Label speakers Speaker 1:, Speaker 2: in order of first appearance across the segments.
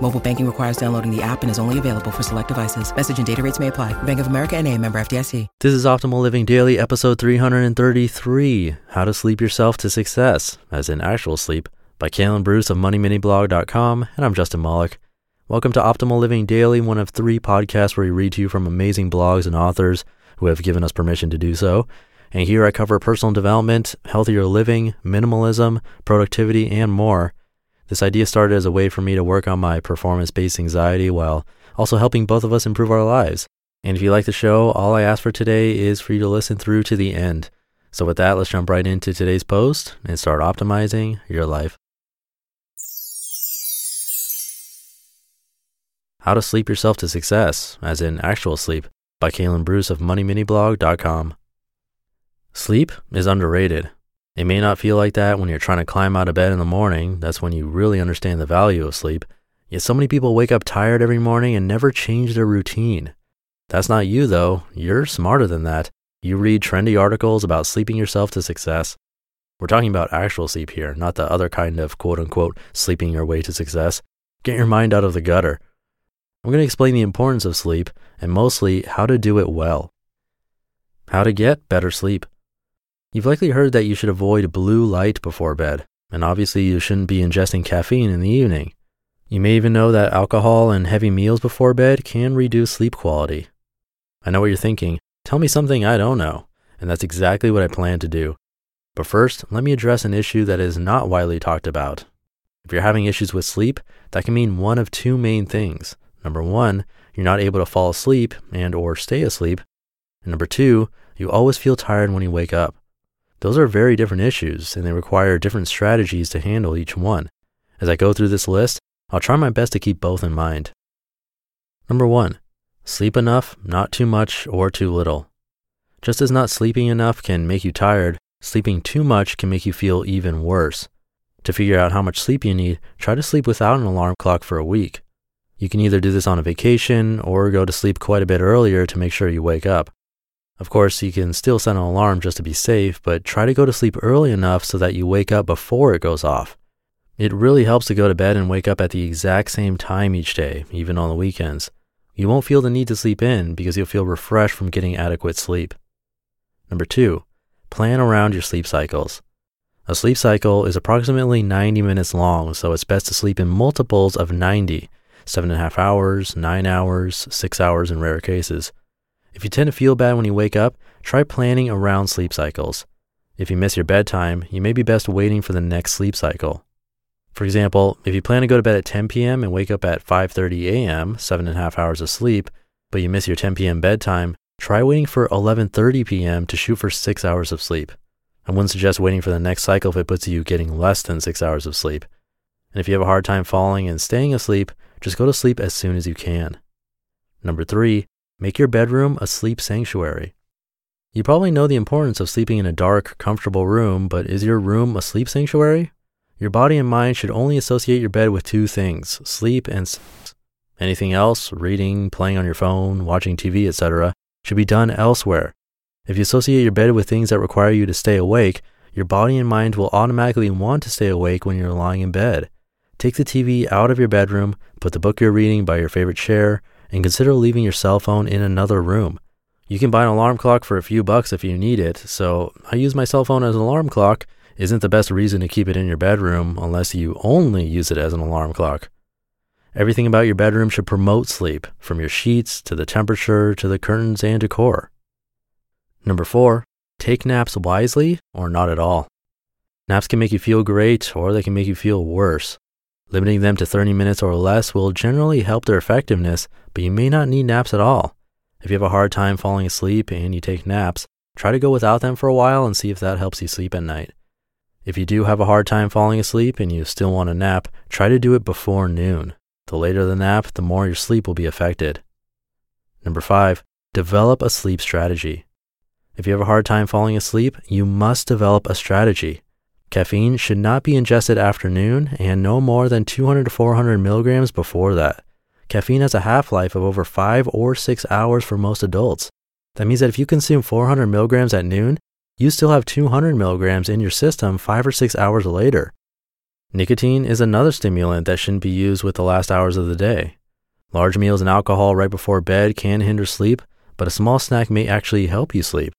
Speaker 1: Mobile banking requires downloading the app and is only available for select devices. Message and data rates may apply. Bank of America and a member FDIC.
Speaker 2: This is Optimal Living Daily, episode 333 How to Sleep Yourself to Success, as in actual sleep, by Kalen Bruce of MoneyMiniBlog.com. And I'm Justin Malik. Welcome to Optimal Living Daily, one of three podcasts where we read to you from amazing blogs and authors who have given us permission to do so. And here I cover personal development, healthier living, minimalism, productivity, and more. This idea started as a way for me to work on my performance based anxiety while also helping both of us improve our lives. And if you like the show, all I ask for today is for you to listen through to the end. So, with that, let's jump right into today's post and start optimizing your life. How to Sleep Yourself to Success, as in actual sleep, by Kalen Bruce of MoneyMiniBlog.com. Sleep is underrated. It may not feel like that when you're trying to climb out of bed in the morning. That's when you really understand the value of sleep. Yet so many people wake up tired every morning and never change their routine. That's not you, though. You're smarter than that. You read trendy articles about sleeping yourself to success. We're talking about actual sleep here, not the other kind of quote unquote sleeping your way to success. Get your mind out of the gutter. I'm going to explain the importance of sleep and mostly how to do it well. How to get better sleep. You've likely heard that you should avoid blue light before bed, and obviously you shouldn't be ingesting caffeine in the evening. You may even know that alcohol and heavy meals before bed can reduce sleep quality. I know what you're thinking. Tell me something I don't know. And that's exactly what I plan to do. But first, let me address an issue that is not widely talked about. If you're having issues with sleep, that can mean one of two main things. Number one, you're not able to fall asleep and or stay asleep. And number two, you always feel tired when you wake up. Those are very different issues and they require different strategies to handle each one. As I go through this list, I'll try my best to keep both in mind. Number one, sleep enough, not too much or too little. Just as not sleeping enough can make you tired, sleeping too much can make you feel even worse. To figure out how much sleep you need, try to sleep without an alarm clock for a week. You can either do this on a vacation or go to sleep quite a bit earlier to make sure you wake up. Of course, you can still set an alarm just to be safe, but try to go to sleep early enough so that you wake up before it goes off. It really helps to go to bed and wake up at the exact same time each day, even on the weekends. You won't feel the need to sleep in because you'll feel refreshed from getting adequate sleep. Number two, plan around your sleep cycles. A sleep cycle is approximately 90 minutes long, so it's best to sleep in multiples of 90, seven and a half hours, nine hours, six hours in rare cases. If you tend to feel bad when you wake up, try planning around sleep cycles. If you miss your bedtime, you may be best waiting for the next sleep cycle. For example, if you plan to go to bed at 10 p.m. and wake up at 5:30 a.m., seven and a half hours of sleep, but you miss your 10 p.m. bedtime, try waiting for 11:30 p.m. to shoot for six hours of sleep. I wouldn't suggest waiting for the next cycle if it puts you getting less than six hours of sleep. And if you have a hard time falling and staying asleep, just go to sleep as soon as you can. Number three, Make your bedroom a sleep sanctuary. You probably know the importance of sleeping in a dark, comfortable room, but is your room a sleep sanctuary? Your body and mind should only associate your bed with two things sleep and sex. Anything else, reading, playing on your phone, watching TV, etc., should be done elsewhere. If you associate your bed with things that require you to stay awake, your body and mind will automatically want to stay awake when you're lying in bed. Take the TV out of your bedroom, put the book you're reading by your favorite chair, and consider leaving your cell phone in another room. You can buy an alarm clock for a few bucks if you need it, so I use my cell phone as an alarm clock isn't the best reason to keep it in your bedroom unless you only use it as an alarm clock. Everything about your bedroom should promote sleep, from your sheets to the temperature to the curtains and decor. Number four, take naps wisely or not at all. Naps can make you feel great or they can make you feel worse. Limiting them to 30 minutes or less will generally help their effectiveness, but you may not need naps at all. If you have a hard time falling asleep and you take naps, try to go without them for a while and see if that helps you sleep at night. If you do have a hard time falling asleep and you still want a nap, try to do it before noon. The later the nap, the more your sleep will be affected. Number five, develop a sleep strategy. If you have a hard time falling asleep, you must develop a strategy. Caffeine should not be ingested after noon and no more than 200 to 400 milligrams before that. Caffeine has a half life of over five or six hours for most adults. That means that if you consume 400 milligrams at noon, you still have 200 milligrams in your system five or six hours later. Nicotine is another stimulant that shouldn't be used with the last hours of the day. Large meals and alcohol right before bed can hinder sleep, but a small snack may actually help you sleep.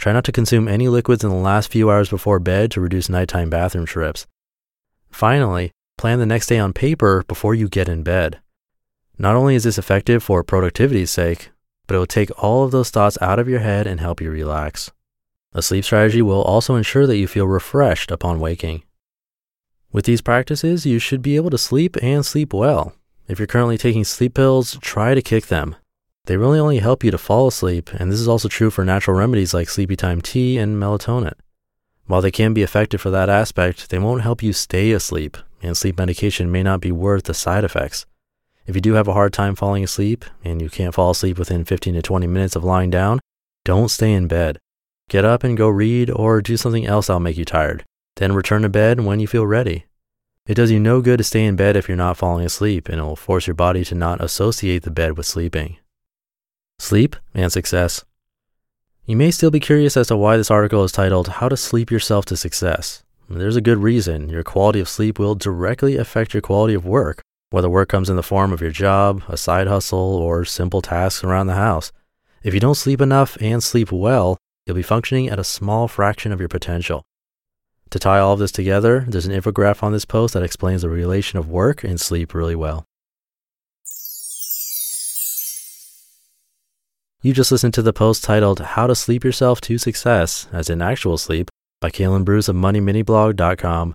Speaker 2: Try not to consume any liquids in the last few hours before bed to reduce nighttime bathroom trips. Finally, plan the next day on paper before you get in bed. Not only is this effective for productivity's sake, but it will take all of those thoughts out of your head and help you relax. A sleep strategy will also ensure that you feel refreshed upon waking. With these practices, you should be able to sleep and sleep well. If you're currently taking sleep pills, try to kick them. They really only help you to fall asleep, and this is also true for natural remedies like sleepy time tea and melatonin. While they can be effective for that aspect, they won't help you stay asleep, and sleep medication may not be worth the side effects. If you do have a hard time falling asleep and you can't fall asleep within 15 to 20 minutes of lying down, don't stay in bed. Get up and go read or do something else that'll make you tired. Then return to bed when you feel ready. It does you no good to stay in bed if you're not falling asleep, and it will force your body to not associate the bed with sleeping. Sleep and Success. You may still be curious as to why this article is titled How to Sleep Yourself to Success. There's a good reason. Your quality of sleep will directly affect your quality of work whether work comes in the form of your job, a side hustle, or simple tasks around the house. If you don't sleep enough and sleep well, you'll be functioning at a small fraction of your potential. To tie all of this together, there's an infographic on this post that explains the relation of work and sleep really well. You just listened to the post titled How to Sleep Yourself to Success, as in actual sleep, by Kalen Bruce of MoneyMiniBlog.com.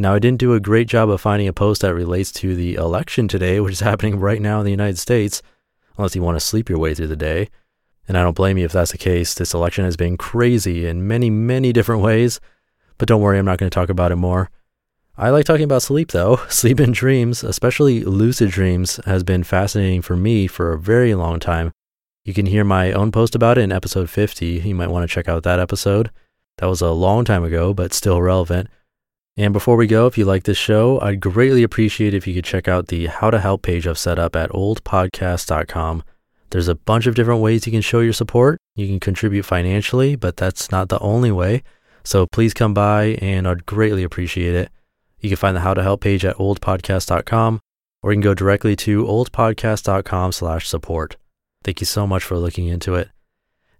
Speaker 2: And now I didn't do a great job of finding a post that relates to the election today, which is happening right now in the United States, unless you want to sleep your way through the day. And I don't blame you if that's the case. This election has been crazy in many, many different ways. But don't worry, I'm not going to talk about it more. I like talking about sleep though. Sleep and dreams, especially lucid dreams, has been fascinating for me for a very long time. You can hear my own post about it in episode 50. You might want to check out that episode. That was a long time ago, but still relevant. And before we go, if you like this show, I'd greatly appreciate if you could check out the How to Help page I've set up at oldpodcast.com. There's a bunch of different ways you can show your support. You can contribute financially, but that's not the only way. So please come by and I'd greatly appreciate it. You can find the How to Help page at oldpodcast.com or you can go directly to oldpodcast.com slash support. Thank you so much for looking into it.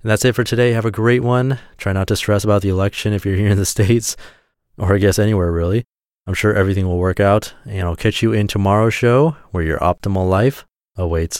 Speaker 2: And that's it for today. Have a great one. Try not to stress about the election if you're here in the States or I guess anywhere really. I'm sure everything will work out, and I'll catch you in tomorrow's show where your optimal life awaits.